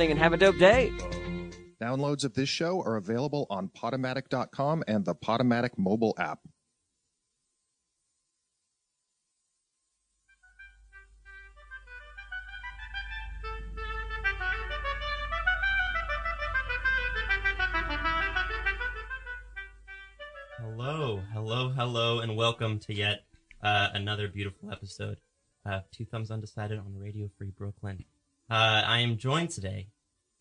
listening and have a dope day. Downloads of this show are available on Podomatic.com and the Potomatic mobile app. Hello, hello, hello, and welcome to yet uh, another beautiful episode of Two Thumbs Undecided on Radio Free Brooklyn. Uh, I am joined today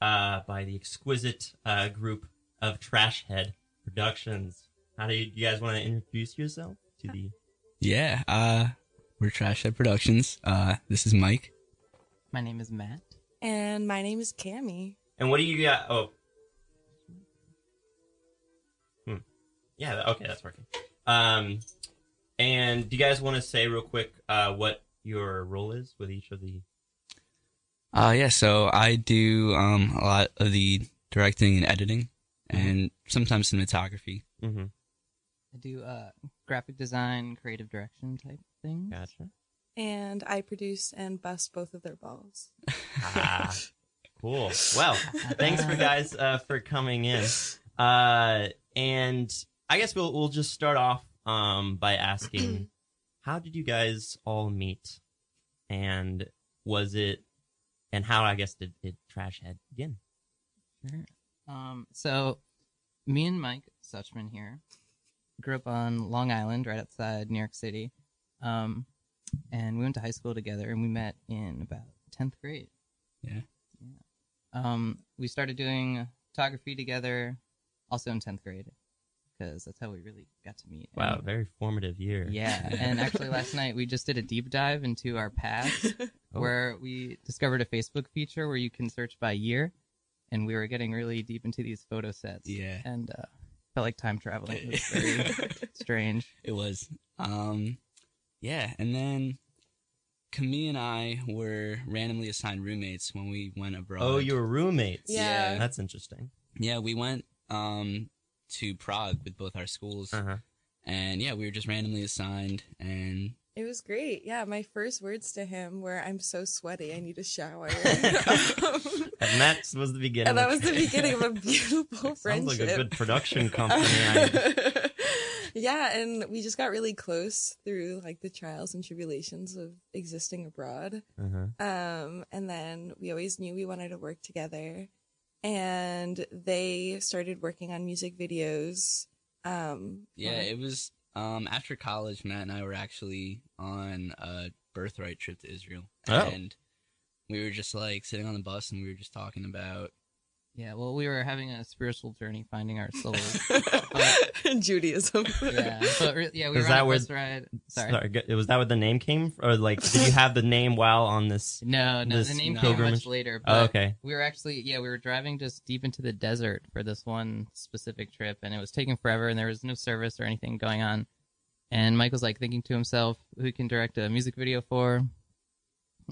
uh, by the exquisite uh, group of Trash Head Productions. How do you, you guys want to introduce yourself to the? Yeah, uh, we're Trash Head Productions. Uh, this is Mike. My name is Matt. And my name is Cami. And what do you got? Oh, hmm. Yeah, okay, that's working. Um, and do you guys want to say real quick uh, what your role is with each of the? Uh, yeah, so I do um, a lot of the directing and editing, and sometimes cinematography. Mm-hmm. I do uh, graphic design, creative direction type things. Gotcha. And I produce and bust both of their balls. Ah, cool. Well, thanks for guys uh, for coming in. Uh, and I guess we'll we'll just start off um, by asking, how did you guys all meet, and was it, and how I guess did, did Trash Head begin? Sure. Um, so, me and Mike Suchman here grew up on Long Island, right outside New York City. Um, and we went to high school together, and we met in about tenth grade. Yeah. Um, we started doing photography together, also in tenth grade, because that's how we really got to meet. Wow, And- very formative year. yeah, and actually last night we just did a deep dive into our past, Oh. where we discovered a Facebook feature where you can search by year, and we were getting really deep into these photo sets. Yeah. and uh, felt like time traveling. It was very strange. It was. Um, yeah, and then Camille and I were randomly assigned roommates when we went abroad. Oh, you were roommates. Yeah. that's interesting. Yeah, we went um to Prague with both our schools, Uh huh. and yeah, we were just randomly assigned, and It was great. Yeah, my first words to him were, I'm so sweaty, I need a shower. And that was the beginning. and that was the beginning of a Head. beautiful Sounds friendship. like a good production company. I- yeah, and we just got really close through like the trials and tribulations of existing abroad. uh-huh. Um, and then we always knew we wanted to work together. And they started working on music videos. Um, yeah, while- it was um after college. Matt and I were actually on a birthright trip to Israel, Oh. and we were just like sitting on the bus, and we were just talking about Yeah, well, we were having a spiritual journey, finding our souls. In Judaism. yeah, but re- yeah, we Is were that on a where- bus ride. Sorry. Sorry, was that where the name came from? Or like, did you have the name while on this? No, no, This the name came much later. Oh, but Oh, okay. we were actually, yeah, we were driving just deep into the desert for this one specific trip, and it was taking forever, and there was no service or anything going on. And Mike was like thinking to himself, who can direct a music video for?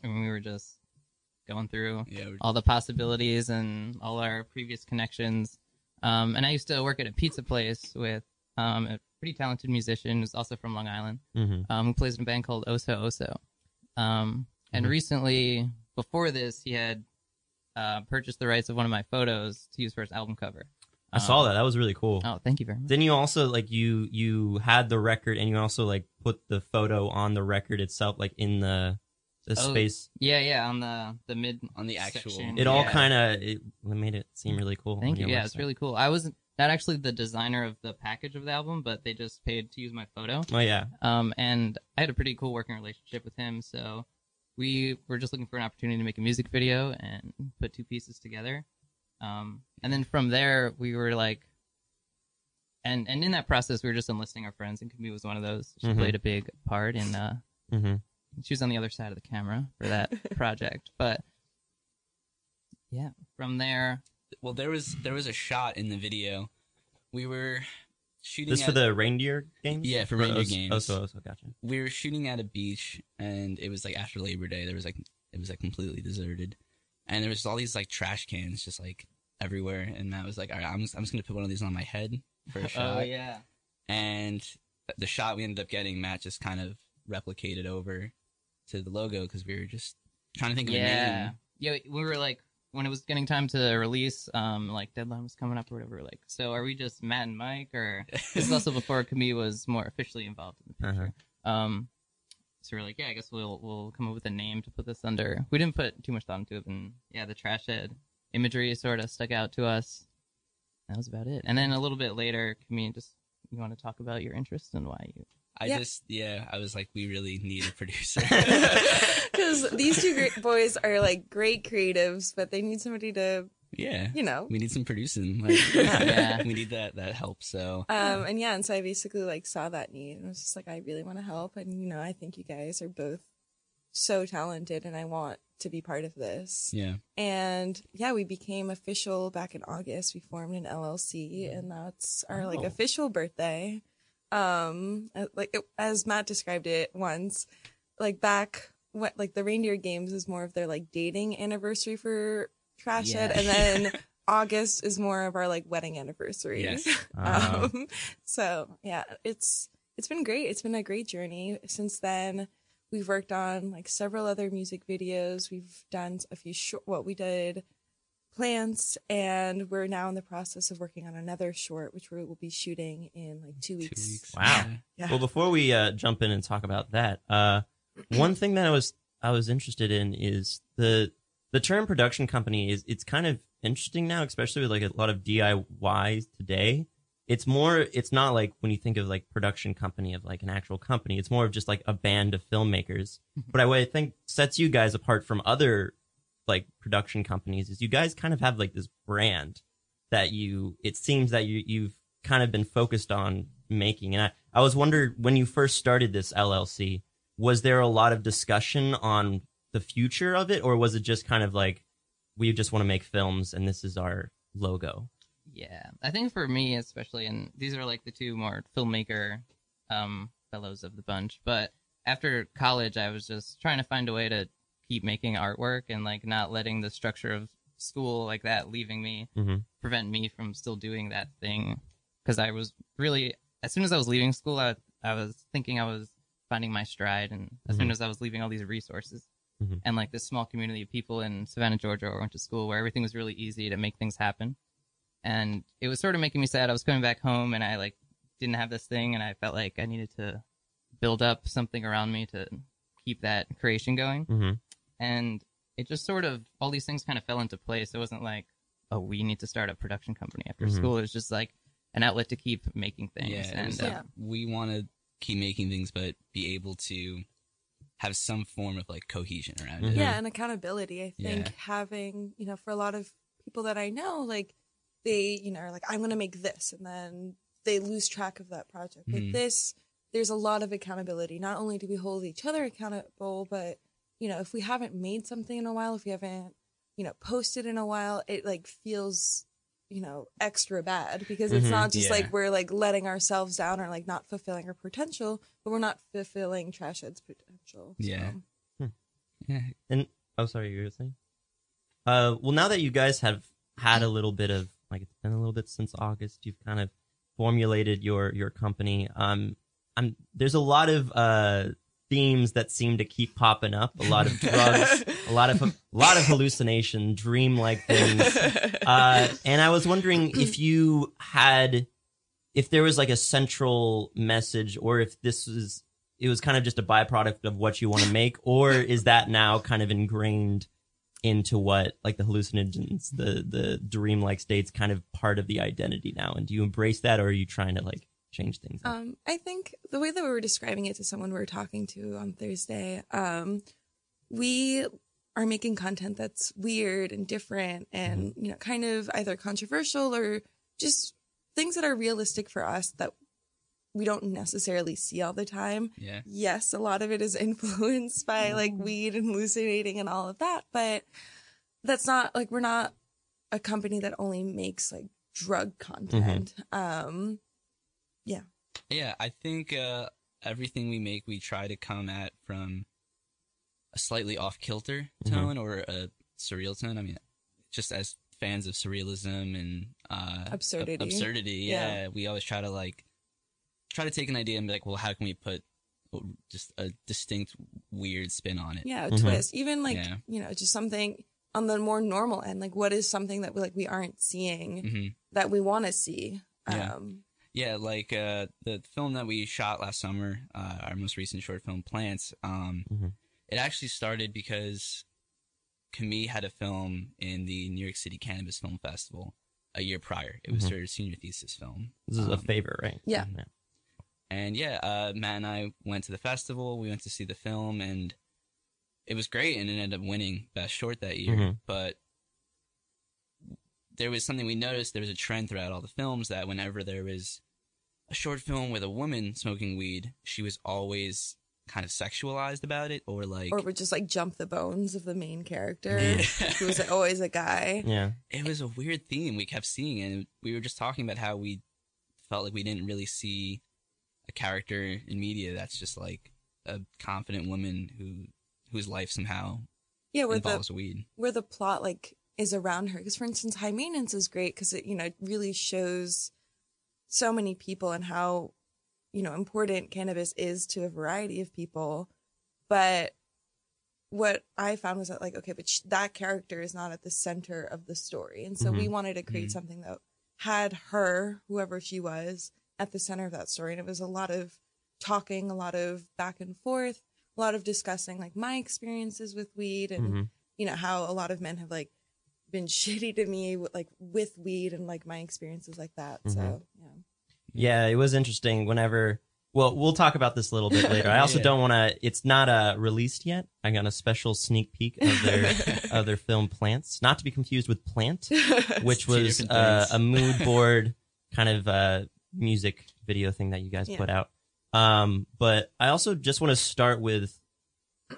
And we were just going through yeah, all the possibilities and all our previous connections. Um, and I used to work at a pizza place with um, a pretty talented musician who's also from Long Island hmm um, who plays in a band called Oso Oso. Um, and Mhm. recently, before this, he had uh, purchased the rights of one of my photos to use for his album cover. I saw Um, that. That was really cool. Oh, thank you very much. Didn't you also like you you had the record and you also like put the photo on the record itself, like in the the Oh, space? Yeah, yeah, on the the mid on the actual. section. It all Yeah. kind of it made it seem really cool. Thank you. Yeah, it's really cool. I was not actually the designer of the package of the album, but they just paid to use my photo. Oh yeah. Um, and I had a pretty cool working relationship with him, so we were just looking for an opportunity to make a music video and put two pieces together. Um, and then from there, we were like, and and in that process, we were just enlisting our friends, and Camille was one of those. She Mhm. played a big part in. Uh, hmm she was on the other side of the camera for that project, but yeah, from there, Well, there was there was a shot in the video. We were shooting. This at, for the reindeer games? Yeah, for Or reindeer oh, Os- games. Oh, so, oh, so gotcha. we were shooting at a beach, and it was like after Labor Day. There was like it was like completely deserted, and there was all these like trash cans just like everywhere. And Matt was like, "All right, I'm just, I'm just gonna put one of these on my head for a shot." oh yeah, And the shot we ended up getting, Matt just kind of replicated over to the logo because we were just trying to think of a yeah, name. yeah. We were like when it was getting time to release, um, like deadline was coming up or whatever. Like, so are we just Matt and Mike, or this is also before Camille was more officially involved in the picture? Um, so we're like, yeah, I guess we'll we'll come up with a name to put this under. We didn't put too much thought into it, and yeah, the trash head imagery sort of stuck out to us. That was about it. And then a little bit later, Camille, just you want to talk about your interest and why you I Yeah. just yeah, I was like, we really need a producer. Because these two great boys are like great creatives, but they need somebody to, yeah, you know. we need some producing. Like, Yeah. we need that that help. So Um, and yeah, and so I basically like saw that need and I was just like, I really want to help. And, you know, I think you guys are both so talented and I want to be part of this. yeah, And yeah, we became official back in August. We formed an LLC and that's our like Oh. official birthday. Um, uh, like it, as Matt described it once, like back what like the reindeer games is more of their like dating anniversary for Trash Head, Yeah. and then August is more of our like wedding anniversary. Yes. Wow. um, so yeah, it's it's been great. It's been a great journey since then. We've worked on like several other music videos. We've done a few short. What we did plants, and we're now in the process of working on another short, which we will be shooting in like two two weeks. weeks. Wow. Yeah. Yeah. Well, before we uh, jump in and talk about that, uh, one thing that I was I was interested in is the the term production company is it's kind of interesting now, especially with like a lot of DIYs today. It's more it's not like when you think of like production company of like an actual company. It's more of just like a band of filmmakers. but I, what I think sets you guys apart from other like production companies is you guys kind of have like this brand that you it seems that you you've kind of been focused on making. And I, I was wondering when you first started this LLC was there a lot of discussion on the future of it? Or was it just kind of like we just want to make films and this is our logo? Yeah, I think for me especially, and these are like the two more filmmaker um, fellows of the bunch. But after college, I was just trying to find a way to keep making artwork and like not letting the structure of school like that leaving me Mhm. prevent me from still doing that thing. Because I was really, as soon as I was leaving school, I I was thinking I was finding my stride, and as soon Mhm. as I was leaving all these resources. Mhm. And like this small community of people in Savannah, Georgia, where I went to school, where everything was really easy to make things happen and it was sort of making me sad. I was coming back home and I like didn't have this thing, and I felt like I needed to build up something around me to keep that creation going. Mm-hmm. And it just sort of all these things kind of fell into place. It wasn't like, oh, we need to start a production company after Mhm. school. It was just like an outlet to keep making things. Yeah, it and was uh, like, we want to keep making things, but be able to have some form of like cohesion around it. Mhm. Yeah, and accountability. I think Yeah. having, you know, for a lot of people that I know, like they, you know, are like, I'm going to make this. And then they lose track of that project. With Mhm. this, there's a lot of accountability. Not only do we hold each other accountable, but, you know, if we haven't made something in a while, if we haven't, you know, posted in a while, it like feels, you know, extra bad because it's Mhm, not just yeah. like we're like letting ourselves down or like not fulfilling our potential, but we're not fulfilling Trash Head's potential. Yeah. So. Yeah. oh sorry you were saying uh well now that you guys have had a little bit of like it's been a little bit since august you've kind of formulated your your company um i'm there's a lot of uh themes that seem to keep popping up. A lot of drugs a lot of a lot of hallucination dream like things. Uh and i was wondering if you had if there was like a central message or if this was it was kind of just a byproduct of what you want to make or is that now kind of ingrained into what like the hallucinogens the the dream like states kind of part of the identity now? And do you embrace that or are you trying to like change things up? Um, I think the way that we were describing it to someone we were talking to on Thursday, um, we are making content that's weird and different and, you know, kind of either controversial or just things that are realistic for us that we don't necessarily see all the time. Yeah. Yes, a lot of it is influenced by like weed and hallucinating and all of that, but that's not like we're not a company that only makes like drug content. Um, Yeah, Yeah, I think uh, everything we make, we try to come at from a slightly off kilter Mhm. tone or a surreal tone. I mean, just as fans of surrealism and uh, Absurdity. ab- absurdity, Yeah. yeah, we always try to like try to take an idea and be like, well, how can we put just a distinct weird spin on it? Yeah, a Mhm. twist. Even like, Yeah. you know, just something on the more normal end, like what is something that we like we aren't seeing hmm that we want to see. Um, Yeah, like uh, the film that we shot last summer, uh, our most recent short film, Plants. Um, Mhm. It actually started because Camille had a film in the New York City Cannabis Film Festival a year prior. It was Mhm. her senior thesis film. This is a Um, favor, right? Yeah. And yeah, uh, Matt and I went to the festival. We went to see the film, and it was great. And it ended up winning Best Short that year. Mhm. But there was something we noticed. There was a trend throughout all the films that whenever there was a short film with a woman smoking weed, she was always kind of sexualized about it, or like or would just like jump the bones of the main character, Yeah. who was always a guy. Yeah. it was a weird theme we kept seeing, and we were just talking about how we felt like we didn't really see a character in media that's just like a confident woman who whose life somehow Yeah, where the involves weed. where the plot like is around her. Because for instance, High Maintenance is great because it you know really shows so many people and how you know important cannabis is to a variety of people. But what I found was that like okay, but sh- that character is not at the center of the story, and so we wanted to create Mhm. something that had her, whoever she was, at the center of that story, and it was a lot of talking, a lot of back and forth, a lot of discussing like my experiences with weed and Mhm. you know how a lot of men have like been shitty to me like with weed and like my experiences like that so Mhm. yeah Yeah, it was interesting whenever well, we'll talk about this a little bit later. I also Yeah. don't want to it's not uh released yet. I got a special sneak peek of their of their film Plants, not to be confused with Plant, which was uh, a mood board kind of uh music video thing that you guys Yeah. put out. Um but I also just want to start with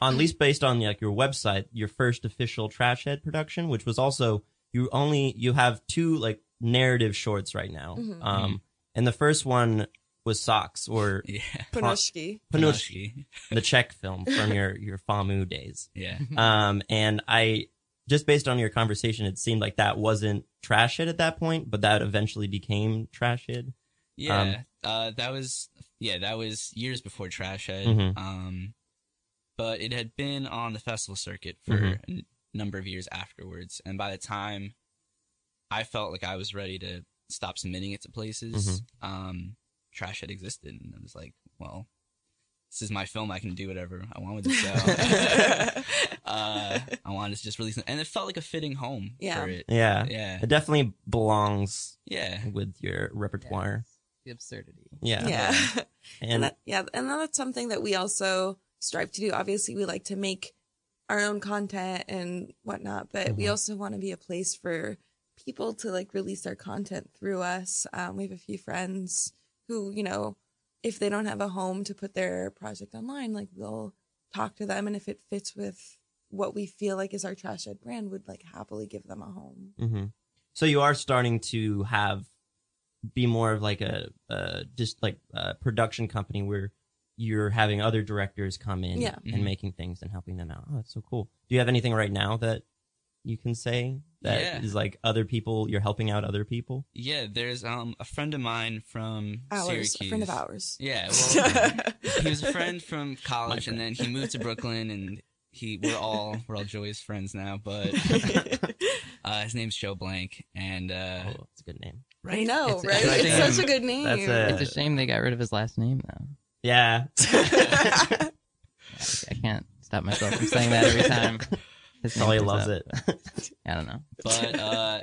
on least based on like your website, your first official Trash Head production, which was also you only you have two like narrative shorts right now. Mhm. Um and the first one was Socks or Yeah, Panoshki. Panushki, the Czech film from your your FAMU days. yeah, Um and I just based on your conversation, it seemed like that wasn't Trash Head at that point, but that eventually became Trash Head. yeah. uh, that was yeah, that was years before Trash Head. Mhm. Um, but it had been on the festival circuit for Mhm. a n- number of years afterwards, and by the time I felt like I was ready to stop submitting it to places, um, Trash Head existed, and I was like, well. This is my film. I can do whatever I want with it. So, uh, I wanted to just release it, and it felt like a fitting home Yeah. for it. Yeah. Yeah, It definitely belongs yeah. with your repertoire. The absurdity. Yeah. yeah and And that, yeah and that's something that we also strive to do. Obviously we like to make our own content and whatnot but we Mhm. also want to be a place for people to like release their content through us. Um, we have a few friends who you know if they don't have a home to put their project online like we'll talk to them and if it fits with what we feel like is our Trash Head brand would like happily give them a home. Hmm So you are starting to have be more of like a, uh just like a production company where you're having other directors come in Yeah. and Mhm. making things and helping them out. Oh, that's so cool. Do you have anything right now that you can say that is Yeah. like other people you're helping out other people? Yeah, there's um a friend of mine from ours Syracuse. a friend of ours Yeah, well, he was a friend from college, My and then he moved to Brooklyn, and he we're all we're all Joey's friends now. But uh, his name's Joe Blank, and uh, Oh, that's a good name. i know It's right it's it's such a good name That's a- It's a shame they got rid of his last name though. Yeah. I, I can't stop myself from saying that every time. His name Probably loves up. it. I don't know. but uh,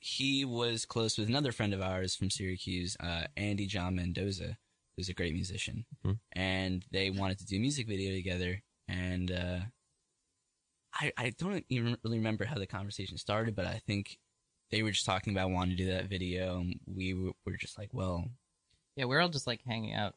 he was close with another friend of ours from Syracuse, uh, Andy John Mendoza, who's a great musician, Mhm. and they wanted to do a music video together. And uh, I I don't even really remember how the conversation started, but I think they were just talking about wanting to do that video, and we were, were just like, well, Yeah, we're all just like hanging out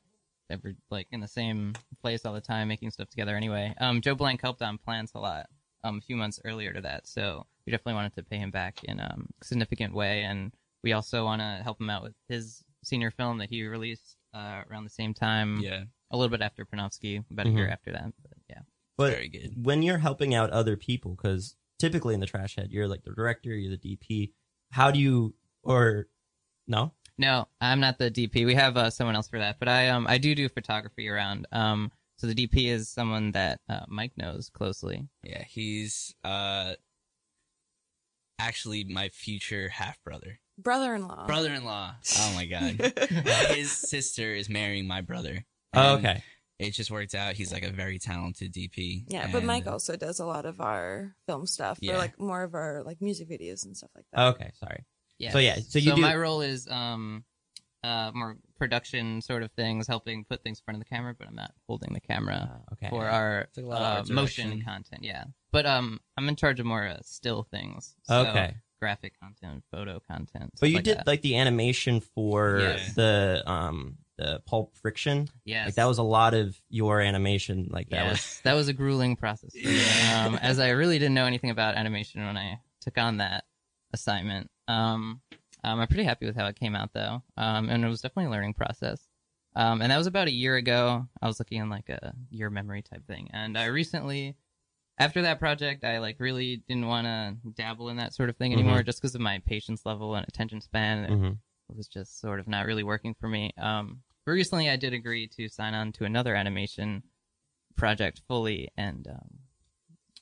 every like in the same place all the time, making stuff together anyway. Um, Joe Blank helped on Plants a lot um, a few months earlier to that, so we definitely wanted to pay him back in um, a significant way, and we also want to help him out with his senior film that he released uh, around the same time, yeah, a little bit after Panofsky, about a year Mhm. after that. But yeah, But very good. when you're helping out other people, because typically in the trash head, you're like the director, you're the DP. How do you, or no? No, I'm not the DP. We have uh, someone else for that, but I um I do do photography around. Um, so the DP is someone that uh, Mike knows closely. Yeah, he's uh actually my future half brother, Brother-in-law. brother-in-law. Oh my god, his sister is marrying my brother. Oh, okay. It just worked out. He's like a very talented DP. Yeah, but and- Mike also does a lot of our film stuff, Yeah. or like more of our like music videos and stuff like that. Okay, sorry. Yeah. So, yeah, so you do- my role is um, uh, more production sort of things, helping put things in front of the camera, but I'm not holding the camera Uh, okay. for our It's like a lot of uh, motion content. Yeah, but um, I'm in charge of more uh, still things. So Okay. graphic content, photo content. But you like did that. like the animation for Yeah. the um the pulp friction. Yeah, Like that was a lot of your animation. Like that yes, was that was a grueling process. For me, um, as I really didn't know anything about animation when I took on that assignment. Um, um, I'm pretty happy with how it came out though, um, and it was definitely a learning process. Um, and that was about a year ago. I was looking in like a year memory type thing, and I recently, after that project, I like really didn't want to dabble in that sort of thing anymore, just because of my patience level and attention span. It Mhm. was just sort of not really working for me. Um, but recently, I did agree to sign on to another animation project fully, and um,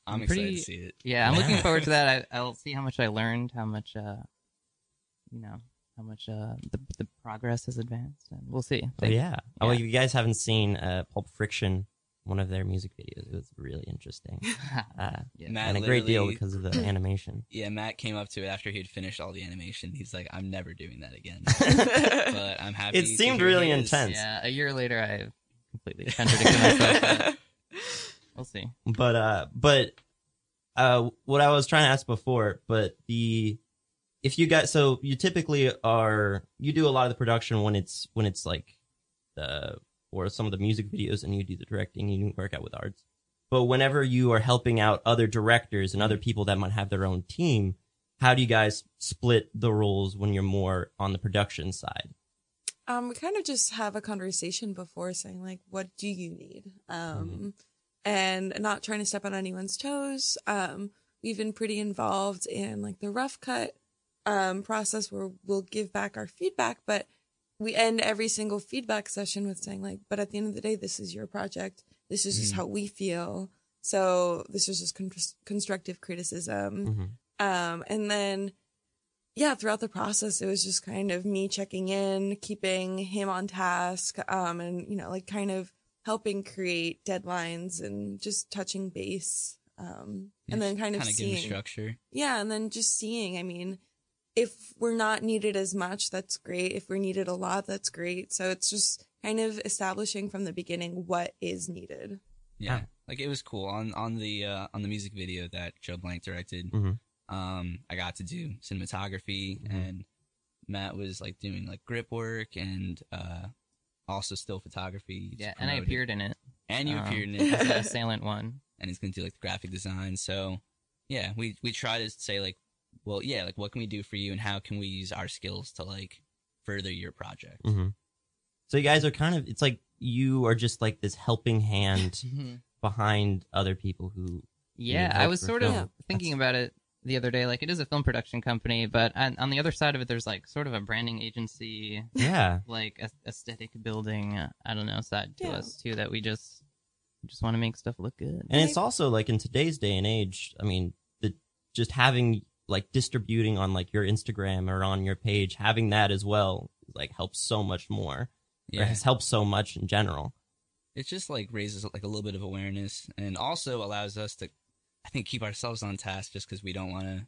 I'm I'm excited pretty- to see it. yeah, I'm looking forward to that. I, I'll see how much I learned, how much, uh, you know, how much uh, the the progress has advanced, and we'll see. Oh yeah. Oh, Yeah. you guys haven't seen uh, Pulp Friction, one of their music videos. It was really interesting, uh, yeah. Matt and a great deal because of the animation. Yeah, Matt came up to it after he had finished all the animation. He's like, "I'm never doing that again." but I'm happy. It seemed really is. intense. yeah, a year later, I completely contradicted myself. But we'll see. But uh, but uh, what I was trying to ask before, but the if you guys, so you typically are you do a lot of the production when it's when it's like the or some of the music videos, and you do the directing, you work out with arts. But whenever you are helping out other directors and other people that might have their own team, how do you guys split the roles when you're more on the production side? Um, we kind of just have a conversation before saying like, what do you need? Um, and not trying to step on anyone's toes. Um, we've been pretty involved in like the rough cut, um, process where we'll give back our feedback, but we end every single feedback session with saying like, but at the end of the day, this is your project. This is just Mhm. how we feel. So this is just con- constructive criticism. Mhm. Um, and then, yeah, throughout the process, it was just kind of me checking in, keeping him on task, um, and, you know, like kind of helping create deadlines and just touching base. Um, and then kind of kind of seeing, structure. yeah, and then just seeing, I mean, if we're not needed as much, that's great. If we're needed a lot, that's great. So it's just kind of establishing from the beginning what is needed. Yeah, Ah. like it was cool on on the uh, on the music video that Joe Blank directed. Mhm. Um, I got to do cinematography, Mhm. and Matt was like doing like grip work and uh, also still photography. Yeah, just and I appeared in it. and you um, appeared in as it, the assailant one. and he's gonna do like the graphic design. So yeah, we we try to say like, well, yeah, like what can we do for you, and how can we use our skills to like further your project? hmm So you guys are kind of it's like you are just like this helping hand behind other people who Yeah, I was sort film. of thinking That's- about it the other day. Like, it is a film production company, but on, on the other side of it, there's like sort of a branding agency, yeah like a, aesthetic building. uh, I don't know side to Yeah. us too that we just just want to make stuff look good. and it's also like in today's day and age i mean the just having like distributing on like your instagram or on your page having that as well like helps so much more or Yeah, has helped so much in general it just like raises like a little bit of awareness and also allows us to i think keep ourselves on task just because we don't want to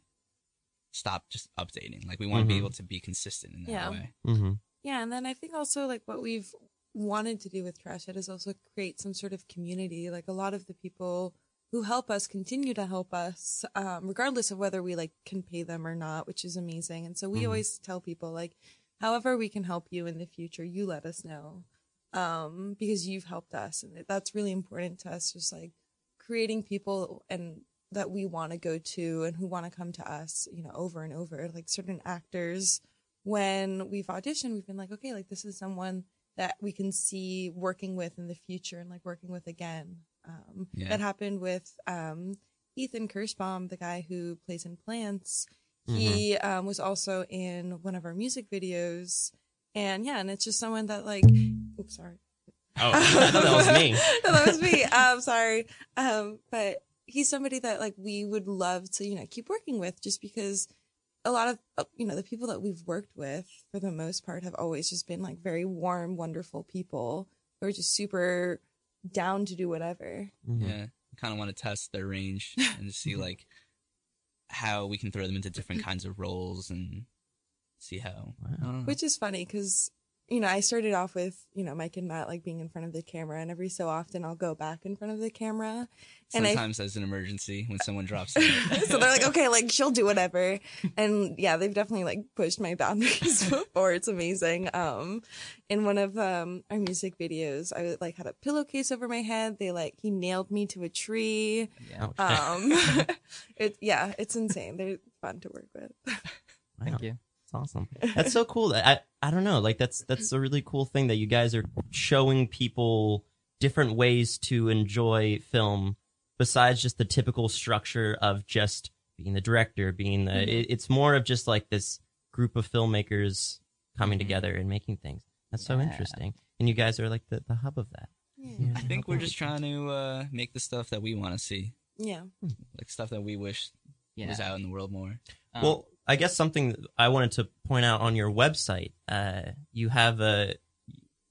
stop just updating like we want to be Mhm. able to be consistent in that Yeah. way mm-hmm. Yeah, and then I think also like what we've wanted to do with Trash Head is also create some sort of community. Like a lot of the people who help us continue to help us, um, regardless of whether we like can pay them or not, which is amazing. And so we Mhm. always tell people like, however we can help you in the future, you let us know, um, because you've helped us, and that's really important to us. Just like creating people and that we want to go to and who want to come to us, you know, over and over. Like certain actors when we've auditioned, we've been like, okay, like this is someone that we can see working with in the future and like working with again. Um, Yeah. That happened with um, Ethan Kirschbaum, the guy who plays in Plants. He um, was also in one of our music videos. And yeah, and it's just someone that like, oops, sorry. oh that was me no, that was me. I'm sorry. Um, but he's somebody that like we would love to, you know, keep working with just because a lot of uh, you know the people that we've worked with for the most part have always just been like very warm, wonderful people who are just super down to do whatever. Mhm. Yeah, kind of want to test their range and to see like how we can throw them into different kinds of roles and see how. I. Which is funny because, you know, I started off with, you know, Mike and Matt like being in front of the camera, and every so often I'll go back in front of the camera. and I- Sometimes as an emergency when someone drops out. so they're like, okay, like she'll do whatever. And yeah, they've definitely like pushed my boundaries before. It's amazing. Um, in one of um our music videos, I like had a pillowcase over my head. They like he nailed me to a tree. Yeah. Um, it yeah, it's insane. They're fun to work with. Thank you. It's awesome. That's so cool. I I don't know. Like that's that's a really cool thing that you guys are showing people different ways to enjoy film besides just the typical structure of just being the director, being the. Mhm. It, it's more of just like this group of filmmakers coming Mhm. together and making things. That's so Yeah. interesting. And you guys are like the, the hub of that. Yeah. I think we're just trying to uh, make the stuff that we want to see, Yeah. like stuff that we wish Yeah. was out in the world more. Um, Well, I guess something I wanted to point out on your website, uh, you have a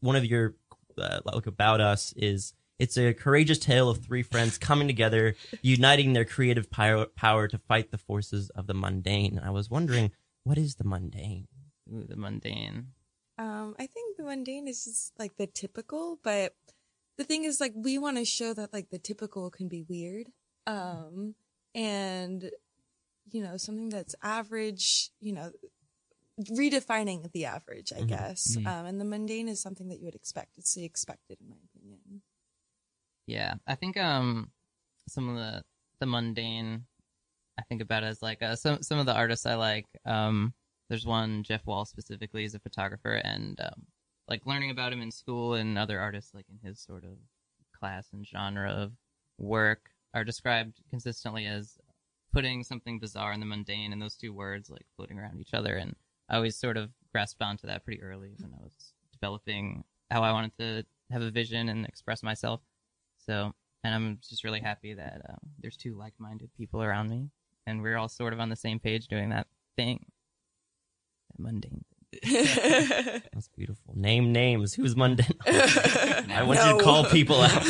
one of your uh, like about us is it's a courageous tale of three friends coming together, uniting their creative power, power to fight the forces of the mundane. I was wondering, what is the mundane? ooh, the mundane. Um, I think the mundane is just like the typical, but the thing is like we want to show that like the typical can be weird. Um, and you know, something that's average, you know, redefining the average, I Mhm. guess. Mhm. Um, and the mundane is something that you would expect. It's the expected in my opinion. Yeah, I think um some of the the mundane I think about as like uh, some some of the artists I like. Um, there's one Jeff Wall specifically is a photographer, and um, like learning about him in school and other artists like in his sort of class and genre of work are described consistently as putting something bizarre in the mundane, and those two words like floating around each other. And I always sort of grasped onto that pretty early when I was developing how I wanted to have a vision and express myself. So, and I'm just really happy that um, there's two like-minded people around me, and we're all sort of on the same page doing that thing, that mundane. That's beautiful. Name names. Who's mundane? I want you to call people out.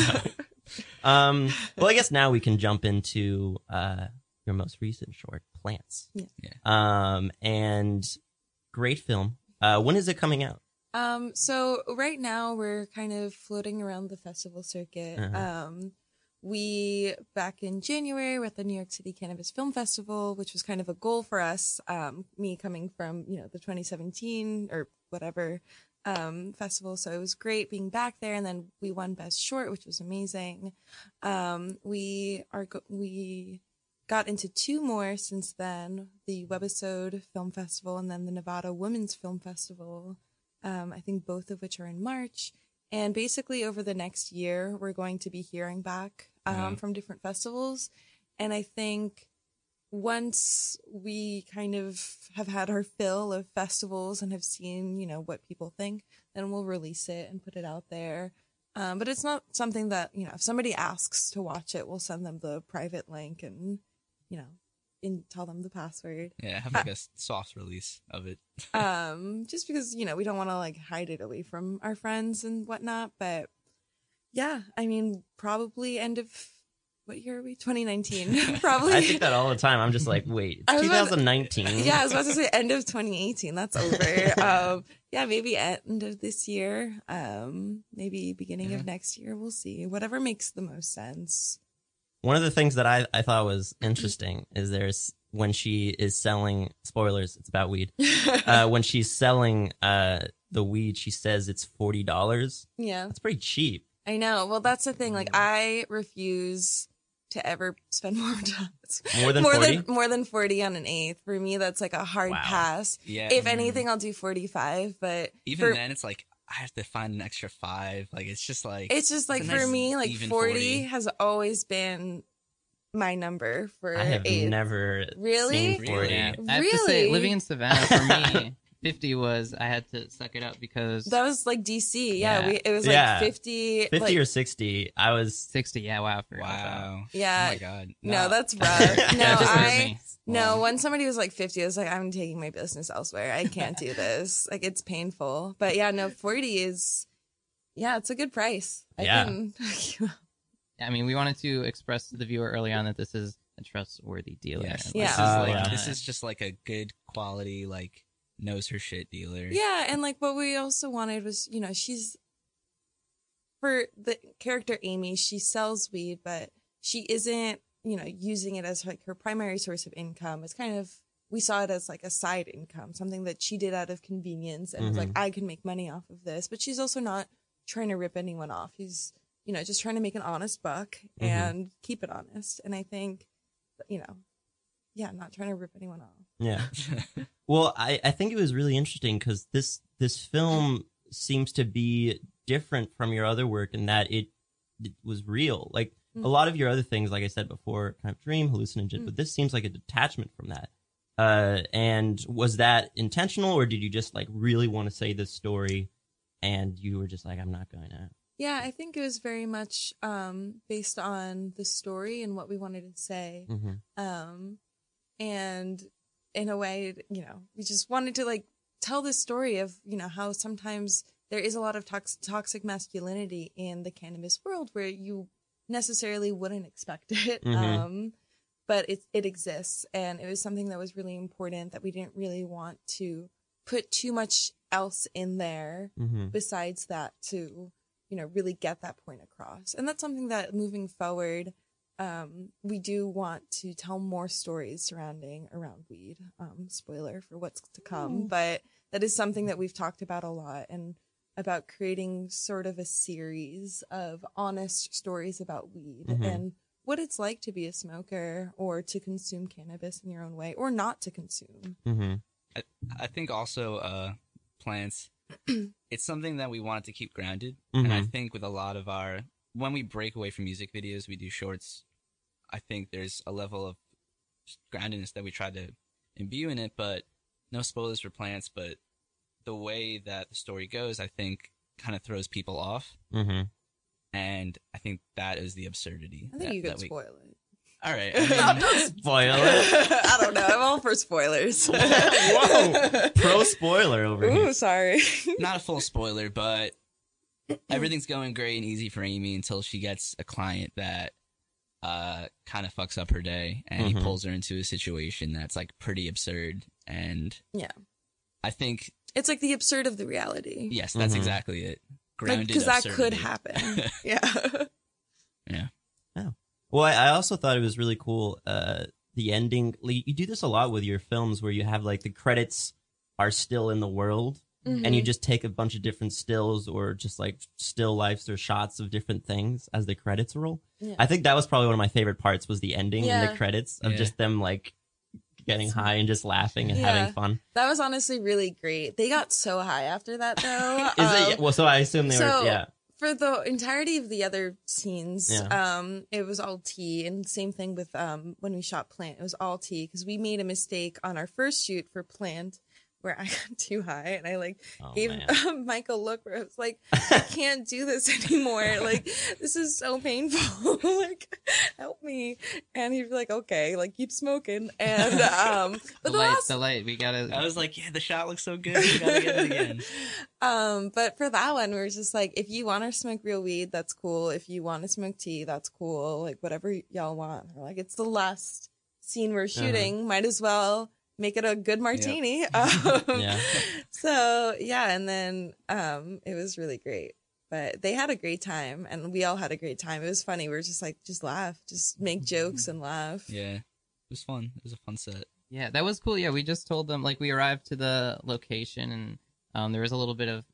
um, well, I guess now we can jump into uh, your most recent short, Plants. Yeah. Yeah. Um, and great film. Uh, when is it coming out? Um, so right now we're kind of floating around the festival circuit. Uh-huh. Um, we back in January were at the New York City Cannabis Film Festival, which was kind of a goal for us. Um, me coming from you know the 2017 or whatever um, festival, so it was great being back there. And then we won Best Short, which was amazing. Um, we are go- we got into two more since then: the Webisode Film Festival and then the Nevada Women's Film Festival. Um, I think both of which are in March. And basically, over the next year, we're going to be hearing back um, Yeah. from different festivals. And I think once we kind of have had our fill of festivals and have seen, you know, what people think, then we'll release it and put it out there. Um, but it's not something that, you know, if somebody asks to watch it, we'll send them the private link and, you know, and tell them the password. Yeah, have like a soft release of it. um just because you know we don't want to like hide it away from our friends and whatnot but yeah i mean probably end of what year are we 2019 probably I think that all the time. I'm just like, wait, it's was about to- 2019. yeah i was about to say end of 2018 that's over um yeah maybe end of this year um maybe beginning Yeah. of next year we'll see whatever makes the most sense One of the things that I, I thought was interesting is there's when she is selling spoilers, it's about weed. Uh, when she's selling uh, the weed, she says it's forty dollars. yeah That's pretty cheap. i know well that's the thing like i refuse to ever spend more dollars More than more 40? than more than 40 on an eighth for me that's like a hard Wow. pass Yeah. if anything i'll do 45 but even for- then, it's like I have to find an extra five. Like it's just like it's just like a for nice me like even 40, 40. has always been my number for I have eighth. never Really? seen forty. Really? I have to say, Really? living in Savannah for me, 50 was I had to suck it up because That was like DC. Yeah, Yeah. we it was like Yeah. 50. 50 like, or 60. I was 60. Yeah, wow. I forgot about that. Wow. Yeah. Oh my god. No, that's rough. No, Yeah, I no. Wow. When somebody was like 50, I was like, I'm taking my business elsewhere. I can't do this. like it's painful. But yeah, no, 40 is yeah, it's a good price. I Yeah. can, I mean, we wanted to express to the viewer early on that this is a trustworthy dealer. Yes. And, Yeah. This is like uh, yeah. this is just like a good quality, like knows her shit dealer. Yeah, and like what we also wanted was, you know, she's for the character Amy, she sells weed, but she isn't, you know, using it as like her primary source of income. It's kind of we saw it as like a side income, something that she did out of convenience and was like, I can make money off of this. But she's also not trying to rip anyone off. She's, you know, just trying to make an honest buck Mhm. and keep it honest. And I think, you know, yeah, not trying to rip anyone off. Yeah. Well, I, I think it was really interesting because this this film seems to be different from your other work in that it, it was real. Like Mm. a lot of your other things, like I said before, kind of dream, hallucinogen, Mm. but this seems like a detachment from that. Uh, and was that intentional, or did you just like really want to say this story, and you were just like, I'm not going to? Yeah, I think it was very much um, based on the story and what we wanted to say. Mm-hmm. Um, and in a way, you know, we just wanted to like tell this story of, you know, how sometimes there is a lot of tox- toxic masculinity in the cannabis world where you necessarily wouldn't expect it. Mhm. Um, but it, it exists. And it was something that was really important that we didn't really want to put too much else in there Mm-hmm. besides that to you know really get that point across and that's something that moving forward um, we do want to tell more stories surrounding around weed um, spoiler for what's to come but that is something that we've talked about a lot and about creating sort of a series of honest stories about weed Mhm. and what it's like to be a smoker or to consume cannabis in your own way or not to consume Mm-hmm. I think also uh plants it's something that we wanted to keep grounded Mm-hmm. and I think with a lot of our when we break away from music videos we do shorts I think there's a level of groundedness that we try to imbue in it but no spoilers for plants but the way that the story goes I think kind of throws people off Mm-hmm. and I think that is the absurdity i think that- you could we- spoil it all right I mean, Spoil it. I don't know. I'm all for spoilers. Whoa. Pro spoiler over here. Ooh, sorry. not a full spoiler, but everything's going great and easy for Amy until she gets a client that uh kind of fucks up her day and Mhm. he pulls her into a situation that's like pretty absurd and Yeah. I think It's like the absurd of the reality. yes, that's Mhm. exactly it. Grounded because that could absurdity. happen. yeah. Yeah. Well, I I also thought it was really cool. Uh, the ending. like, You do this a lot with your films, where you have like the credits are still in the world, and Mm-hmm. you just take a bunch of different stills or just like still lifes or shots of different things as the credits roll. Yeah. I think that was probably one of my favorite parts was the ending and the credits of Yeah. just them like getting high and just laughing and Yeah. having fun. that was honestly really great. They got so high after that, though. Is Um, it? Well, so I assume they so- were. Yeah. for the entirety of the other scenes, Yeah. um, it was all tea, and same thing with um when we shot Plant, it was all tea because we made a mistake on our first shoot for Plant where I got too high and I like Oh, gave man. Michael a look where I was like, I can't do this anymore. like this is so painful. like help me. And he'd be like, okay, like keep smoking. And um, The but the light, last the light. We gotta. I was like, yeah, the shot looks so good. We gotta get it again. Um, but for that one, we were just like, if you want to smoke real weed, that's cool. If you want to smoke tea, that's cool. Like whatever y'all want. We're like, it's the last scene we're shooting. Might as well make it a good martini. Um, Yeah. So yeah, and then um, it was really great. But they had a great time, and we all had a great time. It was funny. We were just like, just laugh, just make jokes and laugh. Yeah. It was fun. It was a fun set. Yeah, that was cool. Yeah, we just told them like we arrived to the location and um, there was a little bit of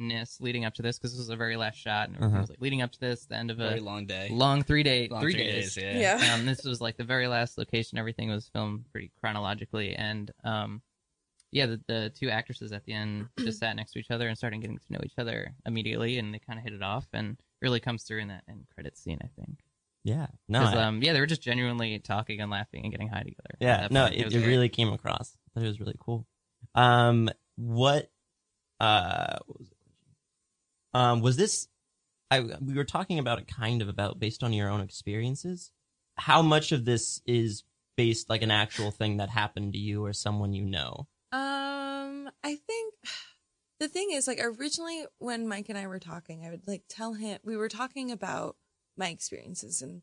chaoticness leading up to this because this was the very last shot and everything Uh-huh. was like leading up to this, the end of a Very long day. long three day, Long three, days. yeah. Yeah. um, this was like the very last location. Everything was filmed pretty chronologically, and um, yeah, the, the two actresses at the end just sat next to each other and started getting to know each other immediately, and they kind of hit it off, and really comes through in that end credit scene, I think. Yeah. No. 'Cause, I- um, yeah, they were just genuinely talking and laughing and getting high together. Yeah, no, point. it, it really came across. I thought it was really cool. Um, what? Uh, what was the question? Um, was this? I we were talking about it kind of about based on your own experiences. How much of this is based like an actual thing that happened to you or someone you know? Um, I think the thing is, like, originally when Mike and I were talking, I would like tell him we were talking about my experiences, and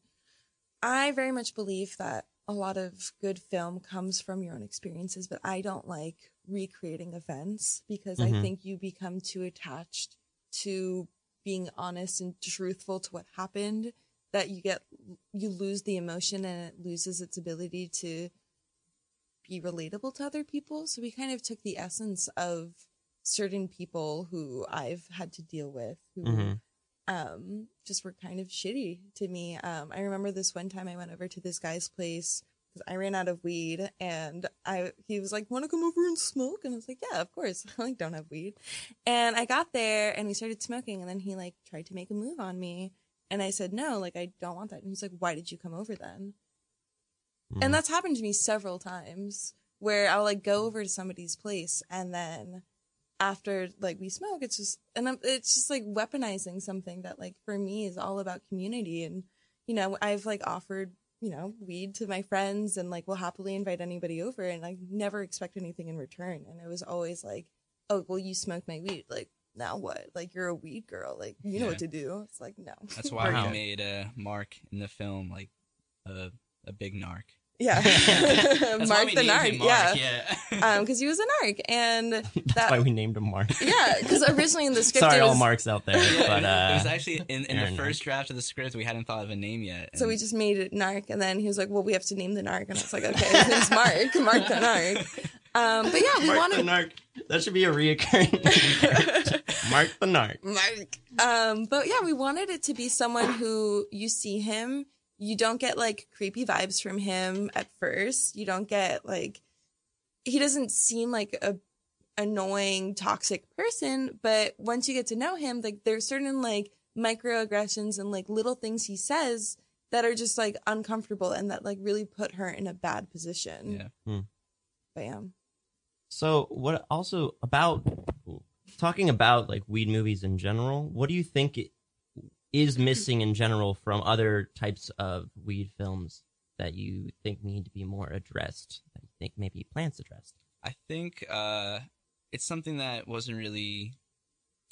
I very much believe that a lot of good film comes from your own experiences, but I don't like recreating events because I Mhm. think you become too attached to being honest and truthful to what happened that you get you lose the emotion and it loses its ability to be relatable to other people. So we kind of took the essence of certain people who I've had to deal with who Mhm. um just were kind of shitty to me. Um I remember this one time I went over to this guy's place because I ran out of weed and I he was like, Wanna come over and smoke? And I was like, Yeah, of course. I like don't have weed. And I got there and we started smoking and then he like tried to make a move on me. And I said, No, like I don't want that. And he's like, Why did you come over then? Mm. And that's happened to me several times where I'll like go over to somebody's place and then after like we smoke, it's just and I'm, it's just like weaponizing something that like for me is all about community and you know I've like offered you know weed to my friends and like will happily invite anybody over and I never expect anything in return. And it was always like oh well you smoked my weed. Like now what? Like you're a weed girl. Like you know what to do. It's like no. That's why Wow. we made uh, Mark in the film like a a big narc. Yeah That's why Mark we the named narc him Mark, yeah yeah. um because he was a narc and That's why we named him Mark. yeah because originally in the script Sorry, it all Marks out there, Yeah, but uh, it was actually in, in the first draft of the script we hadn't thought of a name yet. So we just made it Narc, and then he was like, "Well, we have to name the Narc," and I was like, "Okay, his name's Mark, Mark the Narc." Um, but yeah, we Mark the wanted Narc. That should be a reoccurring. Mark the Narc. Mark. Um, but yeah, we wanted it to be someone who you see him, you don't get like creepy vibes from him at first. You don't get like he doesn't seem like a annoying, toxic person, but once you get to know him, like there's certain like microaggressions and like little things he says that are just like uncomfortable and that like really put her in a bad position. yeah. Hmm. But yeah. So, what also about talking about like weed movies in general? What do you think it is missing in general from other types of weed films that you think need to be more addressed? That you think maybe plants addressed? I think uh, it's something that wasn't really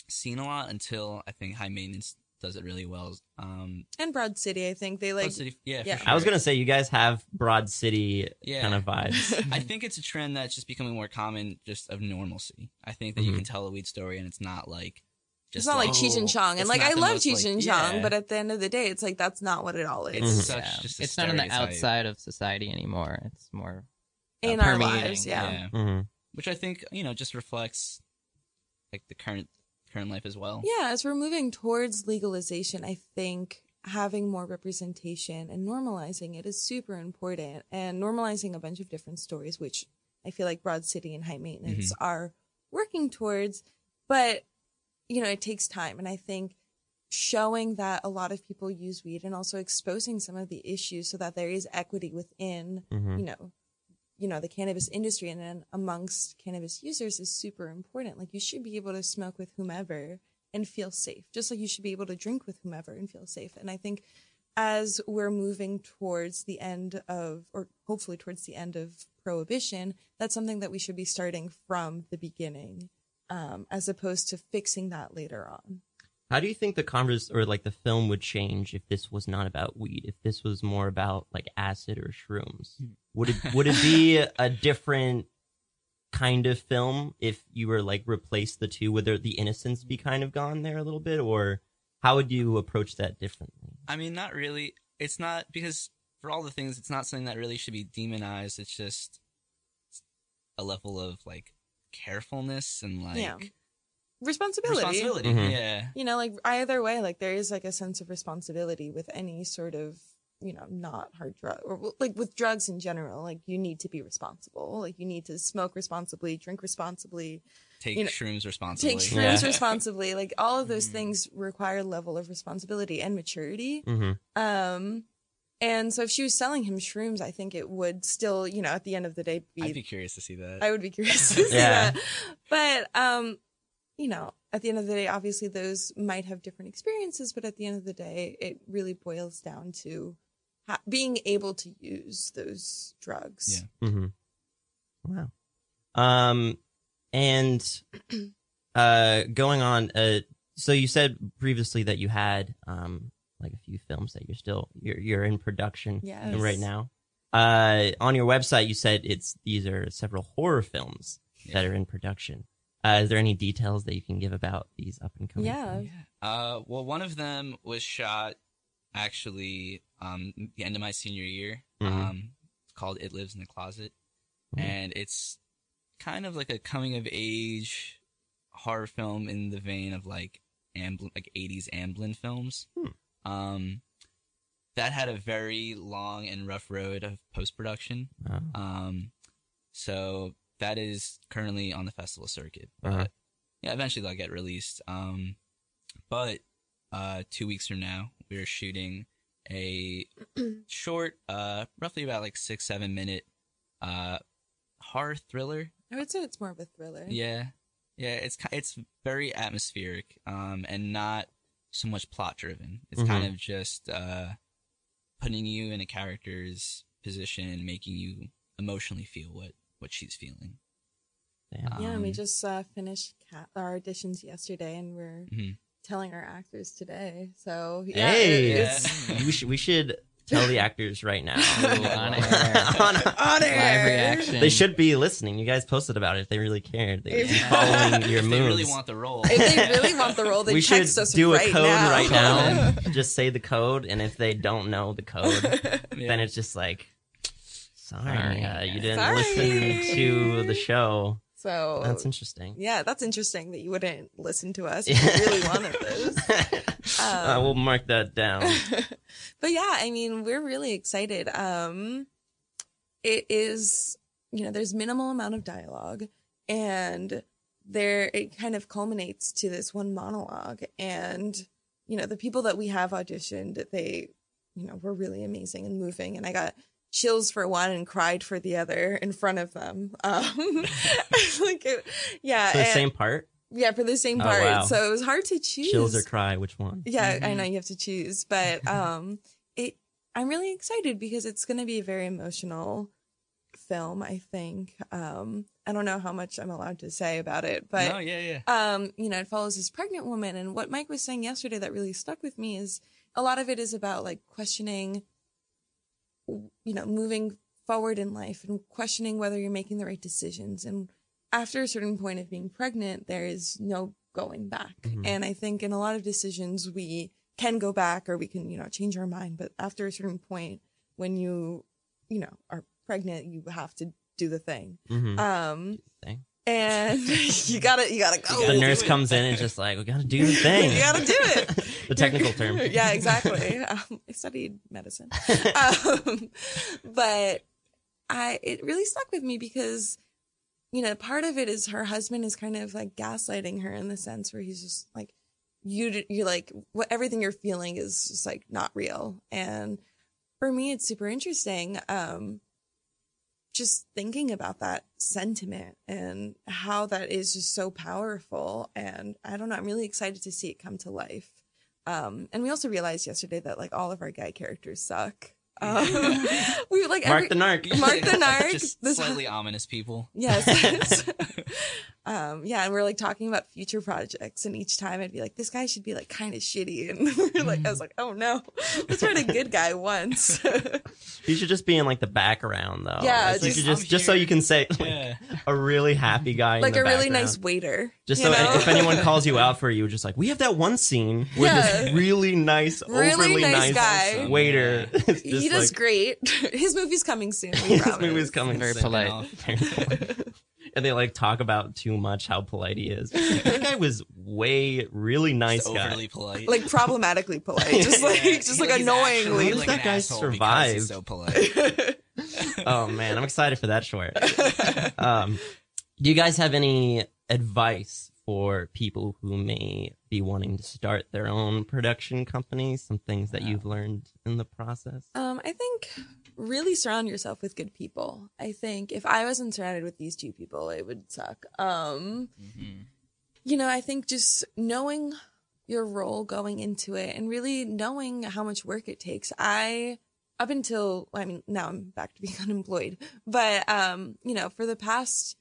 seen a lot until I think High Maintenance does it really well. Um, And Broad City, I think they like Broad City- yeah, yeah. sure. I was gonna say you guys have Broad City Yeah. kind of vibes. I think it's a trend that's just becoming more common, just of normalcy. I think that you Mhm. can tell a weed story and it's not like it's not like Cheech and oh, Chong. And like I love most, Cheech like- and Chong, yeah. but at the end of the day, it's like that's not what it all is. It's such Yeah. just it's not on the outside of society anymore. It's more uh, In our permeating. lives, yeah. yeah. hmm which I think you know just reflects like the current current life as well. Yeah, as we're moving towards legalization, I think having more representation and normalizing it is super important. And normalizing a bunch of different stories, which I feel like Broad City and High Maintenance are working towards. But, you know, it takes time. And I think showing that a lot of people use weed and also exposing some of the issues so that there is equity within hmm you know you know the cannabis industry and then amongst cannabis users is super important. Like you should be able to smoke with whomever and feel safe just like you should be able to drink with whomever and feel safe. And i think as we're moving towards the end of or hopefully towards the end of prohibition that's something that we should be starting from the beginning um, as opposed to fixing that later on How do you think the converse or like the film would change if this was not about weed? If this was more about like acid or shrooms? Would it would it be a different kind of film if you were like replace the two? Would there the innocence be kind of gone there a little bit, or how would you approach that differently? I mean, not really. It's not because for all the things, it's not something that really should be demonized. It's just a level of like carefulness and like Yeah. responsibility responsibility. Mhm. Yeah. you know, like either way, like there is like a sense of responsibility with any sort of, you know, not hard drug or like with drugs in general. Like you need to be responsible. Like you need to smoke responsibly, drink responsibly, Take You know, shrooms responsibly. take shrooms Yeah. responsibly. Like all of those Mhm. things require a level of responsibility and maturity. Mm-hmm. Um, And so if she was selling him shrooms, I think it would still, you know, at the end of the day be I'd be curious to see that. I would be curious to see Yeah. that. But um, you know, at the end of the day, obviously those might have different experiences, but at the end of the day, it really boils down to ha- being able to use those drugs. Yeah. Mm-hmm. Wow. Um, and uh, going on. Uh, so you said previously that you had um like a few films that you're still you're you're in production Yes. right now. Uh, on your website, you said it's these are several horror films that are in production. Uh, is there any details that you can give about these up and coming? Yeah. films? Uh, well, one of them was shot actually um the end of my senior year. Mhm. Um, it's called "It Lives in the Closet," Mhm. and it's kind of like a coming of age horror film in the vein of like Amblin, like '80s Amblin films. Hmm. Um, that had a very long and rough road of post production. Wow. Um, so that is currently on the festival circuit. But Uh-huh. yeah, eventually they'll get released. Um, but uh, two weeks from now, we're shooting a short, uh, roughly about like six, seven minute, uh, horror thriller. I would say it's more of a thriller. Yeah, yeah. It's it's very atmospheric, um, and not so much plot driven. It's Mhm. kind of just uh, putting you in a character's position and making you emotionally feel what what she's feeling. Damn. Yeah, and we Um, just uh, finished ca- our auditions yesterday, and we're Mhm. telling our actors today. So yeah, hey, it- yeah. we should we should tell the actors right now. On air. On- on air. Live reaction. They should be listening. You guys posted about it if they really cared. They would be Yeah. following your if moves. they really want the role. If they really want the role, they we should text us do a right code now. right now. just say the code, and if they don't know the code, Yeah. then it's just like, sorry, Sorry. uh, you didn't Sorry. listen to the show. So That's interesting. yeah, that's interesting that you wouldn't listen to us Yeah. if you really wanted this. uh, we'll mark that down. but yeah, I mean, we're really excited. Um, it is, you know, there's minimal amount of dialogue and there, it kind of culminates to this one monologue. And, you know, the people that we have auditioned, they, you know, were really amazing and moving. And I got chills for one and cried for the other in front of them. Um, like, it, yeah. For the and- same part, yeah, for the same Oh, part. wow. So it was hard to choose. chills or cry, which one? Yeah, I Mhm. know you have to choose, but um it I'm really excited because it's going to be a very emotional film, I think. Um I don't know how much I'm allowed to say about it, but no, yeah, yeah. um you know, it follows this pregnant woman and what Mike was saying yesterday that really stuck with me is a lot of it is about like questioning you know, moving forward in life and questioning whether you're making the right decisions and after a certain point of being pregnant, there is no going back. Mhm. And I think in a lot of decisions, we can go back or we can, you know, change our mind. But after a certain point, when you, you know, are pregnant, you have to do the thing. hmm Um, Thing. And you gotta, you gotta go. the nurse comes in and just like, we gotta do the thing. You gotta do it. the technical term. yeah, exactly. Um, I studied medicine. um, but I it really stuck with me because you know part of it is her husband is kind of like gaslighting her in the sense where he's just like you you're like what everything you're feeling is just like not real and for me it's super interesting um just thinking about that sentiment and how that is just so powerful. And i don't know i'm really excited to see it come to life. Um and we also realized yesterday that like all of our guy characters suck um we like Mark every, the narc. Mark the narc. Just This- slightly ominous people. Yes. um, yeah, and we're like talking about future projects, and each time I'd be like, "This guy should be like kind of shitty," and we're like, I was like, "Oh no, let's write a good guy once." You should just be in like the background though. Yeah, Like, just- should just just so you can say like, Yeah. a really happy guy, in like the a really nice waiter. Just so know? if anyone calls you out for you, just like we have that one scene with this really nice, Really overly nice nice, guy. waiter. It's he does like, great. His movie's coming soon. we His promise. movie's coming Very soon. polite. and they like talk about too much how polite he is. that guy was way really nice Just guy. overly polite. Like problematically polite, just like Yeah, just he- like annoyingly. How does like, that an guy asshole because survive? So polite. oh man, I'm excited for that short. Um, do you guys have any advice for people who may be wanting to start their own production company? Some things that you've learned in the process? Um, I think really surround yourself with good people. I think if I wasn't surrounded with these two people, it would suck. Um, Mhm. you know, I think just knowing your role going into it and really knowing how much work it takes. I up until I mean now I'm back to being unemployed, but um, you know, for the past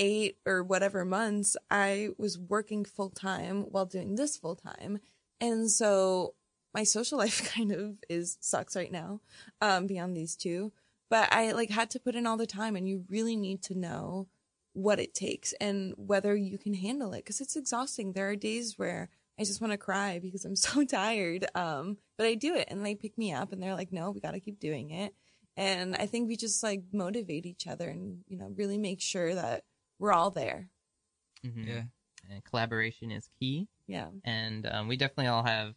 8 or whatever months, I was working full time while doing this full time. And so my social life kind of is sucks right now um beyond these two, but I like had to put in all the time and you really need to know what it takes and whether you can handle it because it's exhausting. There are days where I just want to cry because I'm so tired. Um, but I do it and they pick me up and they're like, no, we got to keep doing it. And I think we just like motivate each other and, you know, really make sure that we're all there. Mhm. Yeah. And collaboration is key. Yeah. and um, we definitely all have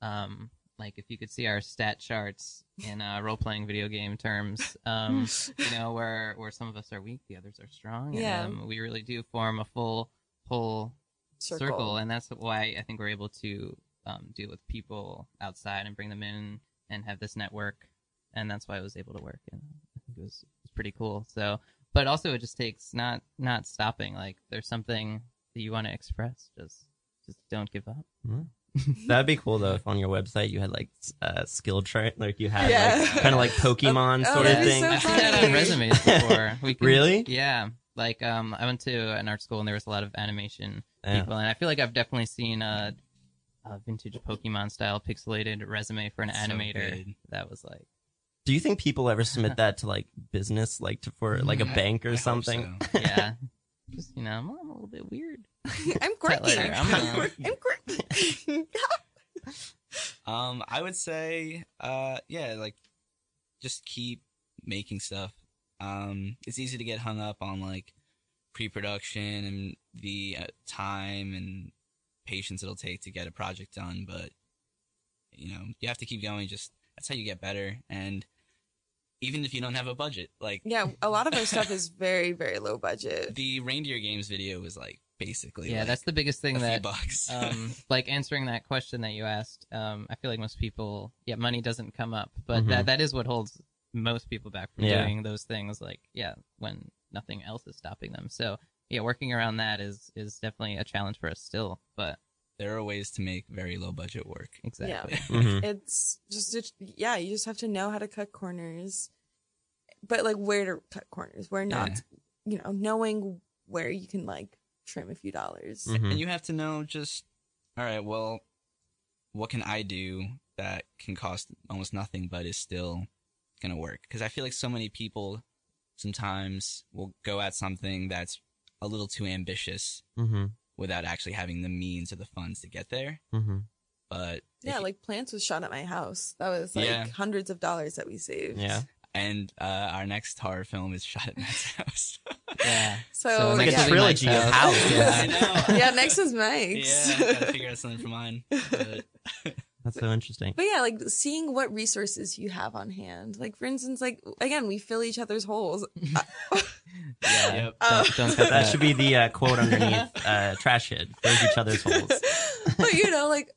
um, like if you could see our stat charts in uh, role playing video game terms um, you know where where some of us are weak the others are strong Yeah. and um, we really do form a full whole circle. and that's why i think we're able to um, deal with people outside and bring them in and have this network and that's why I was able to work and i think it was, it was pretty cool so but also it just takes not not stopping like there's something that you want to express just just don't give up That'd be cool though if on your website you had like s- uh, skill chart, like you had Yeah. like, kind of like Pokemon Oh, sort of thing. so I've seen that on resumes before. We can, Really? Yeah. Like um, I went to an art school and there was a lot of animation Yeah. people, and I feel like I've definitely seen a, a vintage Pokemon style pixelated resume for an So animator. good. that was like, Do you think people ever submit that to like business, like to for like a bank or hope something? so. yeah, just you know, I'm, I'm a little bit weird. I'm quirky. later. I'm, uh, I'm quirky. Um, I would say, uh, yeah, like just keep making stuff. Um, it's easy to get hung up on like pre-production and the uh, time and patience it'll take to get a project done, but you know, you have to keep going. Just that's how you get better. And even if you don't have a budget, like yeah, a lot of our stuff is very, very low budget. the reindeer games video was like basically yeah, like, that's the biggest thing that bucks. um, like answering that question that you asked, um, I feel like most people, yeah, money doesn't come up, but Mhm. that that is what holds most people back from Yeah. doing those things. Like, yeah, when nothing else is stopping them. So, yeah, working around that is is definitely a challenge for us still. But there are ways to make very low budget work. exactly, Mhm. It's just, it, yeah, you just have to know how to cut corners, but like where to cut corners, where not, Yeah. you know, knowing where you can like trim a few dollars. Mhm. and you have to know just all right well what can i do that can cost almost nothing but is still gonna work because i feel like so many people sometimes will go at something that's a little too ambitious Mhm. Without actually having the means or the funds to get there Mhm. but Yeah, you- like plants was shot at my house. That was like Yeah. hundreds of dollars that we saved. Yeah. and uh, our next horror film is shot at Matt's house yeah. So, So It's like yeah. a trilogy of Mike's house. house. Yeah. I know. yeah, next is Mike's. yeah gotta figure out something for mine but That's so interesting. But yeah, like seeing what resources you have on hand. Like for instance, like again, we fill each other's holes. Yeah. Yep. Uh, Don't, don't cut That should be the uh, quote underneath uh, trash head. Fills each other's holes. but you know, like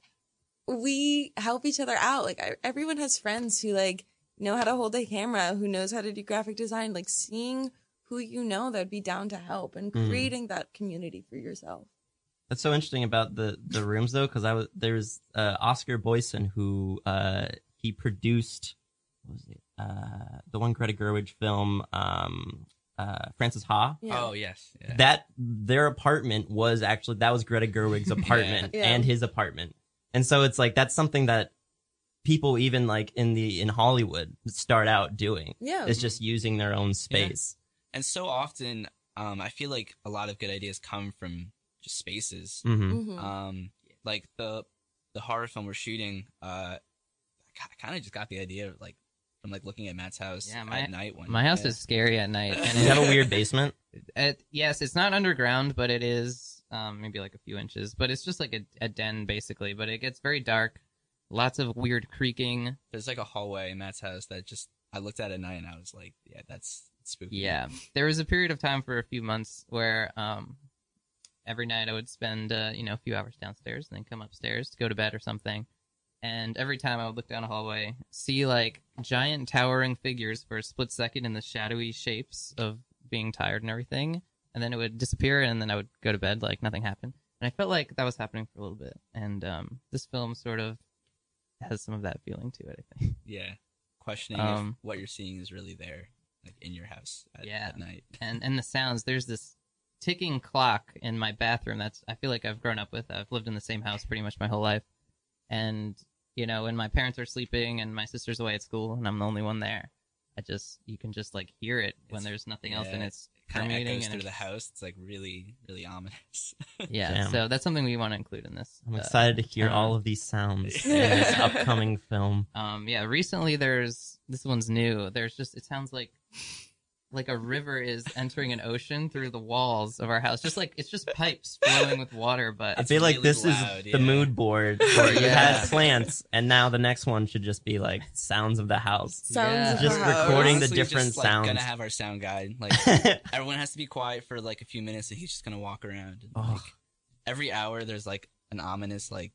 we help each other out. Like I, everyone has friends who like know how to hold a camera, who knows how to do graphic design. Like seeing who you know that'd be down to help and Mhm. creating that community for yourself. That's so interesting about the the rooms though, because I was there's uh, Oscar Boyson who uh, he produced what was it uh, the one Greta Gerwig film um, uh, Frances Ha. Yeah. oh yes yeah. That their apartment was actually that was Greta Gerwig's apartment Yeah. and his apartment, and so it's like that's something that people even like in the in Hollywood start out doing yeah. is just using their own space. and so often um, i feel like a lot of good ideas come from just spaces Mm-hmm. Mhm. um like the the horror film we're shooting uh i kind of just got the idea like from like looking at matt's house Yeah, my- at night one My house is scary at night, and Does it have a weird basement? It, yes, it's not underground, but it is um, maybe like a few inches. But it's just like a, a den, basically. But it gets very dark. Lots of weird creaking. there's like a hallway in matt's house that just i looked at at night and i was like yeah that's spooky Yeah, there was a period of time for a few months where um, every night I would spend uh, you know a few hours downstairs and then come upstairs to go to bed or something. And every time I would look down a hallway, see like giant towering figures for a split second in the shadowy shapes of being tired and everything, and then it would disappear, and then I would go to bed like nothing happened. And I felt like that was happening for a little bit. And um, this film sort of has some of that feeling to it. I think. Yeah, questioning Um, if what you're seeing is really there, like in your house at, Yeah. at night. and and the sounds there's this ticking clock in my bathroom that's i feel like i've grown up with i've lived in the same house pretty much my whole life and you know when my parents are sleeping and my sister's away at school and i'm the only one there i just you can just like hear it when It's- there's nothing else and it's Kind of permeating echoes and through the house. It's like really, really ominous. yeah Damn. so that's something we want to include in this I'm uh, excited to hear uh, all of these sounds in this upcoming film. Um, yeah, recently there's this one's new. There's just it sounds like like a river is entering an ocean through the walls of our house. Just like it's just pipes flowing with water, but I It's feel like this loud, is yeah. the mood board where you Yeah. had plants, and now the next one should just be like sounds of the house. Sounds Yeah. of Just the house. recording the Honestly, different just, like, sounds. Gonna have our sound guy. Like everyone has to be quiet for like a few minutes, and he's just gonna walk around. And, Oh. like, every hour, there's like an ominous like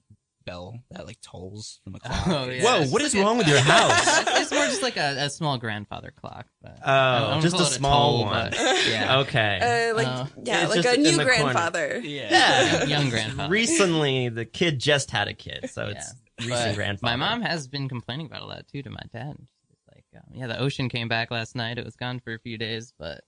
bell that like tolls from a clock. Oh, yeah. Whoa, what is wrong with your house? it's more just like a, a small grandfather clock. But Oh, I don't just a call it small toll, one. but yeah, Okay. Uh, like Uh, yeah, it's like just a in new the corner. grandfather. Yeah. Yeah. young grandfather. Recently, the kid just had a kid, so it's recent But grandfather. My mom has been complaining about all that too to my dad. She's like, um, yeah, the ocean came back last night. It was gone for a few days, but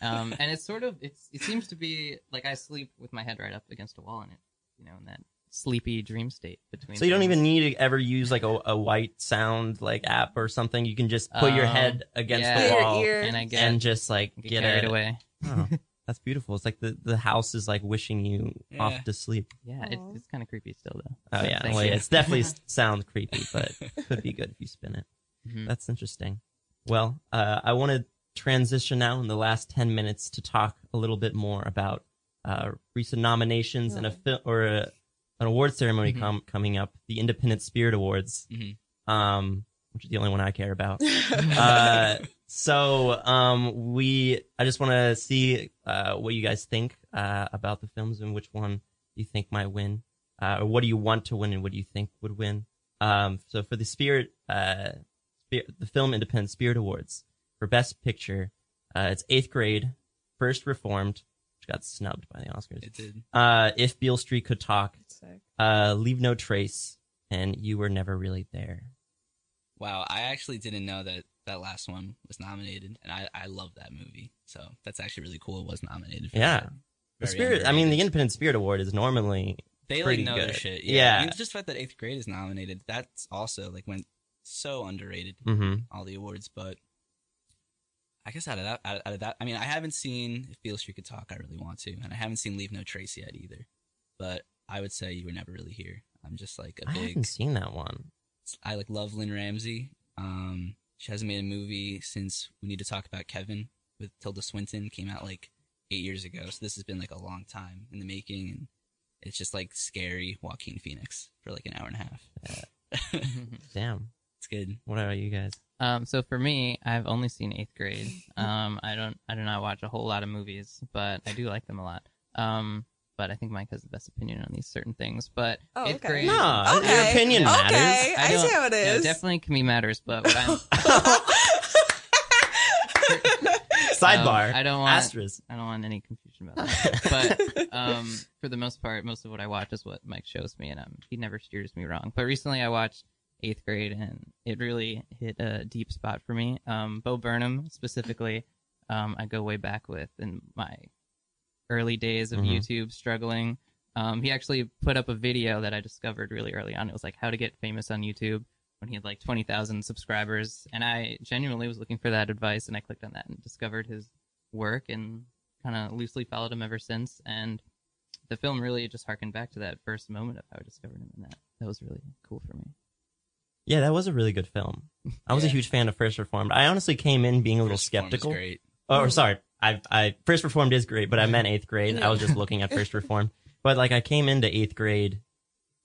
um, and it's sort of it's it seems to be like I sleep with my head right up against a wall in it, you know, and that sleepy dream state between. So you don't things. even need to ever use like a, a white sound like app or something. You can just put your Um, head against yeah. the wall ear. and I get, and just like get, get, carried a, away. Oh, that's beautiful. It's like the, the house is like wishing you Yeah. off to sleep. Yeah, it's, it's kind of creepy still though. Oh yeah, thank well, yeah, it's definitely s- sounds creepy, but could be good if you spin it. Mhm. That's interesting. Well, uh, I want to transition now in the last ten minutes to talk a little bit more about uh, recent nominations and a film or a, an award ceremony Mhm. com- coming up, the Independent Spirit Awards, Mhm. um, which is the only one I care about. uh, so um, we, I just want to see uh, what you guys think uh, about the films and which one you think might win, uh, or what do you want to win and what do you think would win. Um, so for the Spirit, uh, Spirit, the Film Independent Spirit Awards for Best Picture, uh, it's eighth grade, First Reformed, which got snubbed by the Oscars. It did. Uh, if Beale Street Could Talk, Sick. uh, Leave No Trace, and You Were Never Really There. Wow, I actually didn't know that that last one was nominated, and I I love that movie. So that's actually really cool. It was nominated. For Yeah. that. The Very Spirit, I mean, the. Independent Spirit Award is normally they like pretty know their good. shit. Yeah. Yeah, I mean, just the fact that eighth grade is nominated, that's also like went so underrated. hmm All the awards, but I guess out of that, out, out of that, I mean, I haven't seen if Beale Street could talk. I really want to, and I haven't seen Leave No Trace yet either. But I would say you were never really here. I'm just like a I big. I haven't seen that one. I like love Lynne Ramsay. Um, she hasn't made a movie since We Need to Talk About Kevin with Tilda Swinton. Came out like eight years ago, so this has been like a long time in the making, and it's just like scary Joaquin Phoenix for like an hour and a half. Damn. it's good. What about you guys? Um, so for me, I've only seen eighth grade. Um, I don't, I do not watch a whole lot of movies, but I do like them a lot. Um, but I think Mike has the best opinion on these certain things. But Oh, eighth okay. grade, No, your Okay. opinion matters. Okay, I, don't- see how it is. yeah, definitely can be matters. But what I'm, Sidebar. Um, I don't want- asterisk. I don't want any confusion about that. but um, for the most part, most of what I watch is what Mike shows me, and um, he never steers me wrong. But recently, I watched eighth grade, and it really hit a deep spot for me. Um, Bo Burnham specifically, um, I go way back with in my early days of Mhm. YouTube struggling. Um, he actually put up a video that I discovered really early on. It was like how to get famous on YouTube when he had like 20,000 subscribers. And I genuinely was looking for that advice and I clicked on that and discovered his work and kind of loosely followed him ever since. And the film really just harkened back to that first moment of how I discovered him and that. That was really cool for me. Yeah, that was a really good film. I was a huge fan of First Reformed. I honestly came in being a little First skeptical. Great. Oh, sorry. I, I First Reformed is great, but I meant eighth grade. I was just looking at First Reformed. But like, I came into eighth grade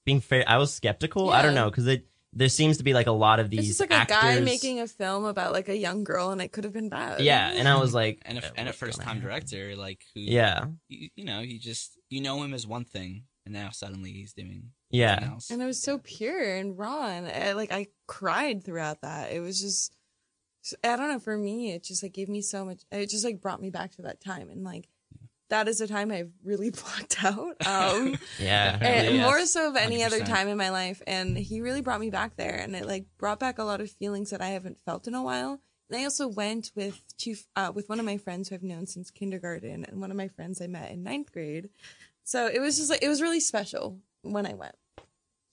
being fair. I was skeptical. I don't know because it there seems to be like a lot of It's these just like actors. a guy making a film about like a young girl, and it could have been bad. yeah, and I was like, and a, and a first time director like who Yeah, you, you know he just you know him as one thing and now suddenly he's doing yeah. else. and it was so pure and raw, and I, like I cried throughout that. It was just, I don't know. For me, it just like gave me so much. It just like brought me back to that time, and like that is a time I've really blocked out. Um, Yeah, and yes. more so of any other 100%. time in my life. And he really brought me back there, and it like brought back a lot of feelings that I haven't felt in a while. And I also went with two uh, with one of my friends who I've known since kindergarten, and one of my friends I met in ninth grade. So it was just like it was really special when I went.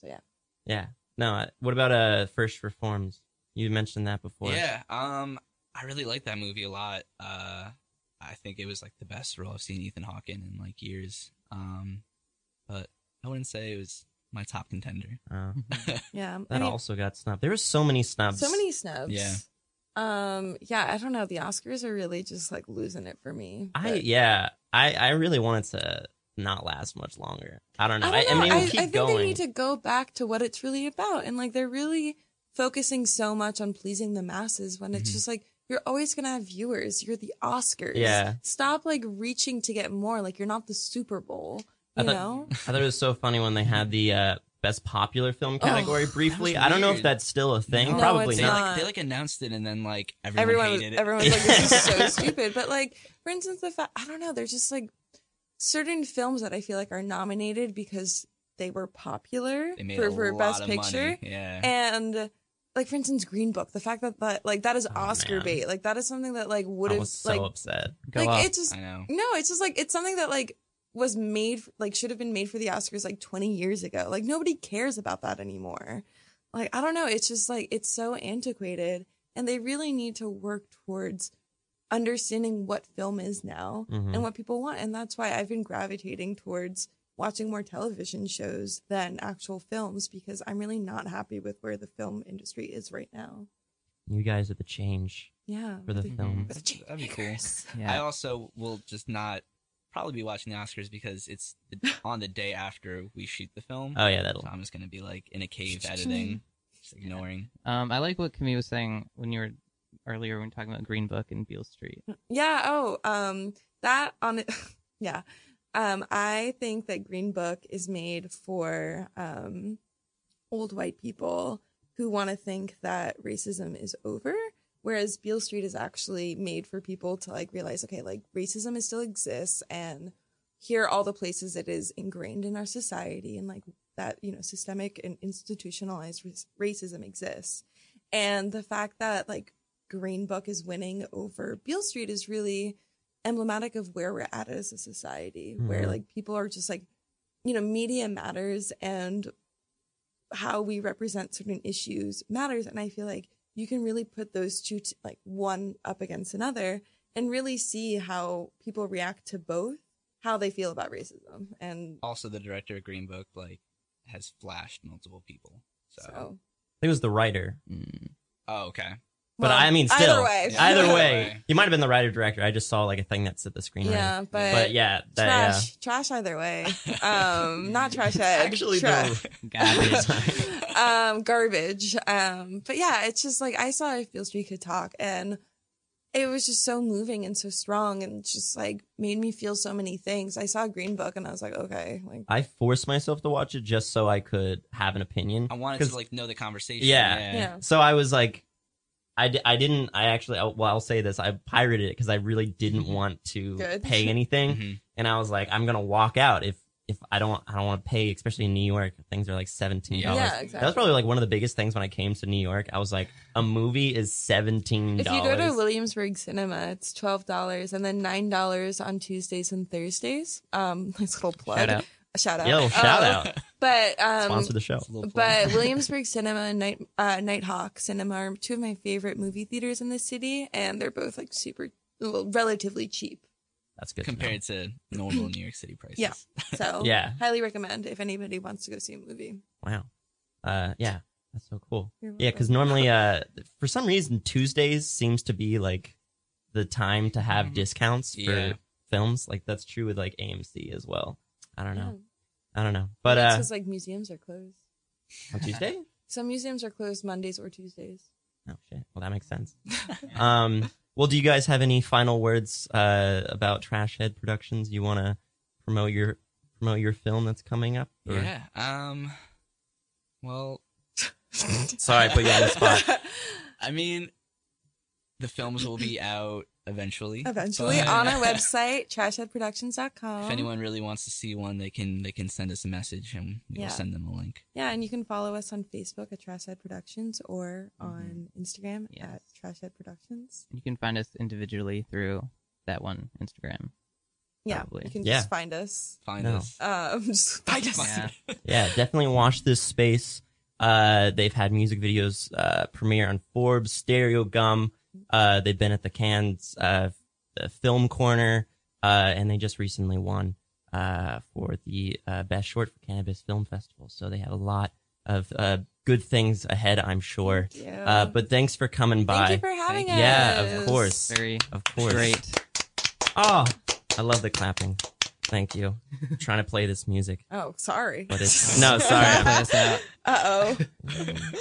So yeah, yeah. No, what about uh First Reforms? You mentioned that before. Yeah, um, I really like that movie a lot. Uh, I think it was like the best role I've seen Ethan Hawke in in like years. Um, but I wouldn't say it was my top contender. Uh, yeah. that I mean, also got snubbed. There were so many snubs. so many snubs. Yeah. Um. Yeah. I don't know. The Oscars are really just like losing it for me. I yeah. I I really wanted to not last much longer. I don't know. I, I, don't know. I mean, I, we'll I think going. they need to go back to what it's really about, and like they're really focusing so much on pleasing the masses when it's Mhm. just like you're always gonna have viewers. You're the Oscars. Yeah. Stop like reaching to get more. Like you're not the Super Bowl. I You thought- know. I thought it was so funny when they had the uh, best popular film category that briefly. I don't know if that's still a thing. No, Probably it's they not. not. like they like announced it and then like everyone, everyone was, hated it. everyone was like, "This is so stupid." But like, for instance, the fact I don't know. There's just like certain films that I feel like are nominated because they were popular They made for, a for lot Best of Picture. money. Yeah. and like for instance green book the fact that that like that is Oh, oscar man. bait like that is something that like would have so like upset. Go like up. it's just I know. no it's just like it's something that like was made like should have been made for the oscars like 20 years ago like nobody cares about that anymore like i don't know it's just like it's so antiquated and they really need to work towards understanding what film is now Mhm. and what people want and that's why i've been gravitating towards watching more television shows than actual films because i'm really not happy with where the film industry is right now You guys are the change yeah for the with film. with the change That'd be cool. yeah. I also will just not probably be watching the Oscars because it's the, on the day after we shoot the film. Oh yeah, that'll. so I'm just gonna be like in a cave editing, just ignoring. Um, I like what Camille was saying when you were earlier when we were talking about Green Book and Beale Street. Yeah. Oh, um, that on it. yeah. Um, I think that Green Book is made for um, old white people who want to think that racism is over, whereas Beale Street is actually made for people to like realize, okay, like racism is still exists, and here are all the places it is ingrained in our society, and like that, you know, systemic and institutionalized racism exists, and the fact that like Green Book is winning over Beale Street is really emblematic of where we're at as a society, where Mhm. like people are just like, you know, media matters and how we represent certain issues matters. And I feel like you can really put those two, t- like one up against another and really see how people react to both, how they feel about racism. And Also, the director of Green Book like has flashed multiple people. So, so, It was the writer, Mm. oh okay. But Well, I mean, still, either way, Yeah. either Either way, way. he might have been the writer director. I just saw like a thing that said the screenwriter. yeah, but, but yeah, that trash, trash either way. Um, not trash head. Actually, trash. though, Garbage. um, garbage. Um, but yeah, it's just like I saw if Beale Street could talk, and it was just so moving and so strong, and just like made me feel so many things. I saw Green Book, and I was like, okay, like I forced myself to watch it just so I could have an opinion. I wanted to like know the conversation. Yeah. yeah, So I was like, I, I didn't, I actually, well, I'll say this, I pirated it because I really didn't want to Good. pay anything. Mhm. And I was like, I'm going to walk out if, if I don't, I don't want to pay, especially in New York. Things are like $17. Yeah. yeah, That was probably like one of the biggest things when I came to New York. I was like, a movie is $17. if you go to Williamsburg Cinema, it's twelve dollars, and then nine dollars on Tuesdays and Thursdays. Um, nice little plug. Shout out. A shout. Yo, shout Uh, out. But um, Sponsor the show. It's a little plug. But Williamsburg Cinema and Night uh, Nitehawk Cinema are two of my favorite movie theaters in the city, and they're both like super, well, relatively cheap. That's good. compared to normal New York City prices. Yeah. So Yeah. highly recommend if anybody wants to go see a movie. Wow. Uh, yeah. That's so cool. Yeah, because normally, uh, for some reason, Tuesdays seems to be like the time to have Mhm. discounts for Yeah. films. Like that's true with like AMC as well. I don't Yeah. know. I don't know. But It's uh, because like museums are closed. on Tuesday, Some museums are closed Mondays or Tuesdays. Oh shit. Well, that makes sense. um, well, do you guys have any final words uh, about Trash Head Productions? You want to promote your promote your film that's coming up? or- Yeah. Um. Well, Sorry, I put you on the spot. I mean, the films will be out eventually. Eventually but on our website, trashheadproductions.com. If anyone really wants to see one, they can they can send us a message and we'll Yeah. send them a link. Yeah, and you can follow us on Facebook at Trashhead Productions or on Instagram Yes. at Trashhead Productions. You can find us individually through that one Instagram. Yeah, Probably. you can Yeah. just find us. Find No. us. Um, just find us. Yeah. yeah, definitely watch this space. Uh, they've had music videos uh, premiere on Forbes, Stereogum. Uh, they've been at the Cannes uh, the Film Corner, uh, and they just recently won uh, for the uh, Best Short for Cannabis Film Festival. So they have a lot of uh, good things ahead, I'm sure. Thank. Uh, but thanks for coming by. Thank you for having Thank us. Yeah, of course. Very of course. great. Oh, I love the clapping. Thank you. I'm trying to play this music, Oh, sorry. but it's no, sorry. Play us out. Uh oh.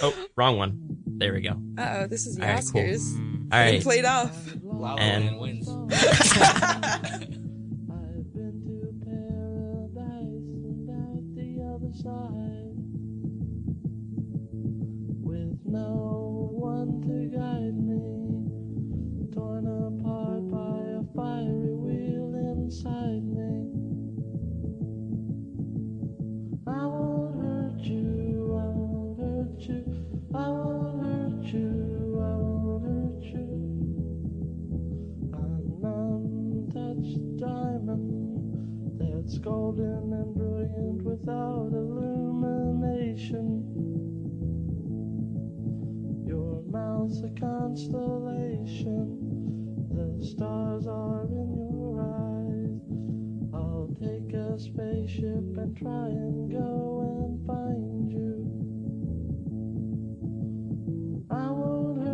Oh, wrong one. There we go. Uh oh. This is the All right, cool. Oscars. All Getting right. Played off. Loud And- and wins. I've been to paradise and out the other side with no one to guide me, torn apart by a fiery wheel inside me. I won't hurt you, I won't hurt you, I won't golden and brilliant without illumination. Your mouth's a constellation, the stars are in your eyes. I'll take a spaceship and try and go and find you. I won't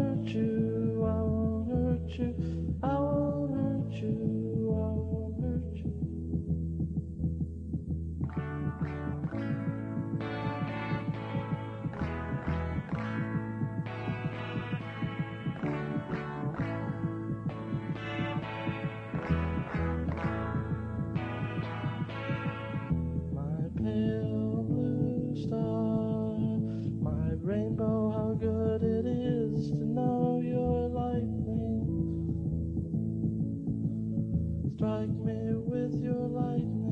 Strike me with your lightning,